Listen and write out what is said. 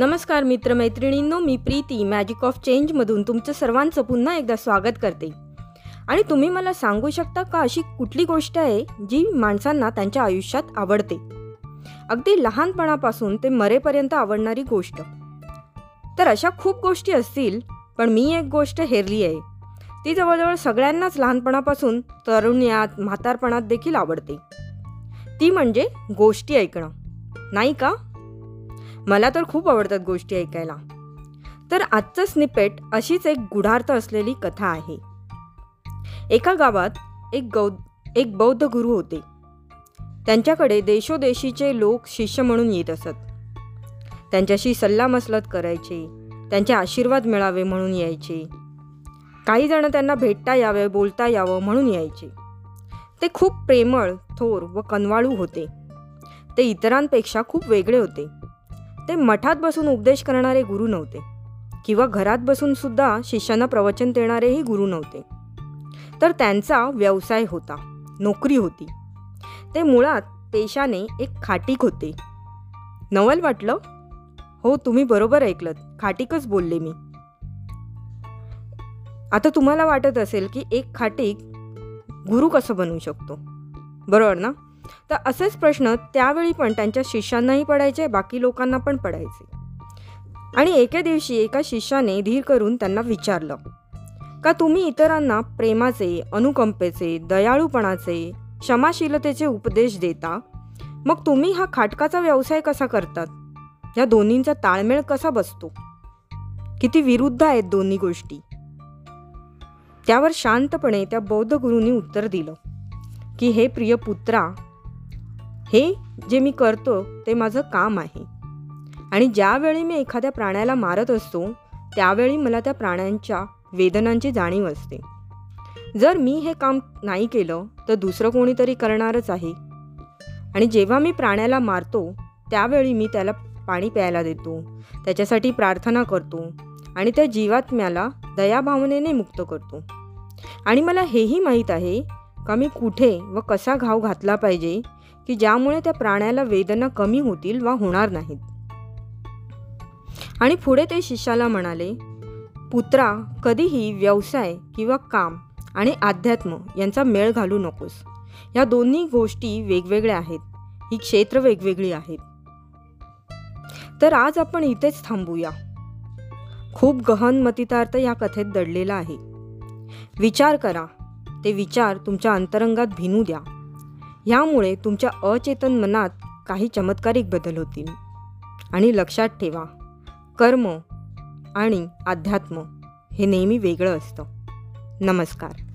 नमस्कार मित्रमैत्रिणींनो मी प्रीती मॅजिक ऑफ चेंजमधून तुमचं सर्वांचं पुन्हा एकदा स्वागत करते. आणि तुम्ही मला सांगू शकता का अशी कुठली गोष्ट आहे जी माणसांना त्यांच्या आयुष्यात आवडते? अगदी लहानपणापासून ते मरेपर्यंत आवडणारी गोष्ट. तर अशा खूप गोष्टी असतील पण मी एक गोष्ट हेरली आहे. ती जवळजवळ सगळ्यांनाच लहानपणापासून तरुण्यात म्हातारपणात देखील आवडते. ती म्हणजे गोष्टी ऐकणं. नाही का? मला तर खूप आवडतात गोष्टी ऐकायला. तर आजचं स्निपेट अशीच एक गुढार्थ असलेली कथा आहे. एका गावात एक गौ एक बौद्ध गुरु होते. त्यांच्याकडे देशोदेशीचे लोक शिष्य म्हणून येत असत. त्यांच्याशी सल्लामसलत करायचे त्यांचे आशीर्वाद मिळावे म्हणून यायचे. काही जण त्यांना भेटता यावे बोलता यावं म्हणून यायचे. ते खूप प्रेमळ थोर व कनवाळू होते. ते इतरांपेक्षा खूप वेगळे होते. ते मठात बसून उपदेश करणारे गुरु नव्हते. किंवा घरात बसून सुद्धा शिष्यांना प्रवचन देणारेही गुरु नव्हते. तर त्यांचा व्यवसाय होता. नोकरी होती. ते मुळात पेशाने एक खाटीक होते. नवल वाटलं? हो तुम्ही बरोबर ऐकलं खाटीकच बोलले मी. आता तुम्हाला वाटत असेल की एक खाटीक गुरु कसं बनवू शकतो? बरोबर ना? तर असेच प्रश्न त्यावेळी पण त्यांच्या शिष्यांनाही पडायचे बाकी लोकांना पण पडायचे. आणि एके दिवशी एका शिष्याने धीर करून त्यांना विचारलं का तुम्ही इतरांना प्रेमाचे अनुकंपेचे दयाळूपणाचे क्षमाशीलतेचे उपदेश देता? मग तुम्ही हा खाटकाचा व्यवसाय कसा करतात? या दोन्हींचा ताळमेळ कसा बसतो? किती विरुद्ध आहेत दोन्ही गोष्टी. त्यावर शांतपणे त्या बौद्ध गुरूंनी उत्तर दिलं की हे प्रिय पुत्रा हे जे मी करतो ते माझं काम आहे. आणि ज्यावेळी मी एखाद्या प्राण्याला मारत असतो त्यावेळी मला त्या प्राण्यांच्या वेदनांची जाणीव असते. जर मी हे काम नाही केलं तर दुसरं कोणीतरी करणारच आहे. आणि जेव्हा मी प्राण्याला मारतो त्यावेळी मी त्याला पाणी प्यायला देतो त्याच्यासाठी प्रार्थना करतो आणि त्या जीवात्म्याला दयाभावनेने मुक्त करतो. आणि मला हेही माहीत आहे का मी कुठे व कसा घाव घातला पाहिजे की ज्यामुळे त्या प्राण्याला वेदना कमी होतील वा होणार नाहीत. आणि पुढे ते शिष्याला म्हणाले पुत्रा कधीही व्यवसाय किंवा काम आणि अध्यात्म यांचा मेळ घालू नकोस. या दोन्ही गोष्टी वेगवेगळ्या आहेत. ही क्षेत्र वेगवेगळी आहेत. तर आज आपण इथेच थांबूया. खूप गहन मतितार्थ या कथेत दडलेला आहे. विचार करा. ते विचार तुमच्या अंतरंगात भिनू द्या. ह्यामुळे तुमच्या अचेतन मनात काही चमत्कारिक बदल होतील. आणि लक्षात ठेवा कर्म आणि अध्यात्म हे नेहमी वेगळं असतं. नमस्कार.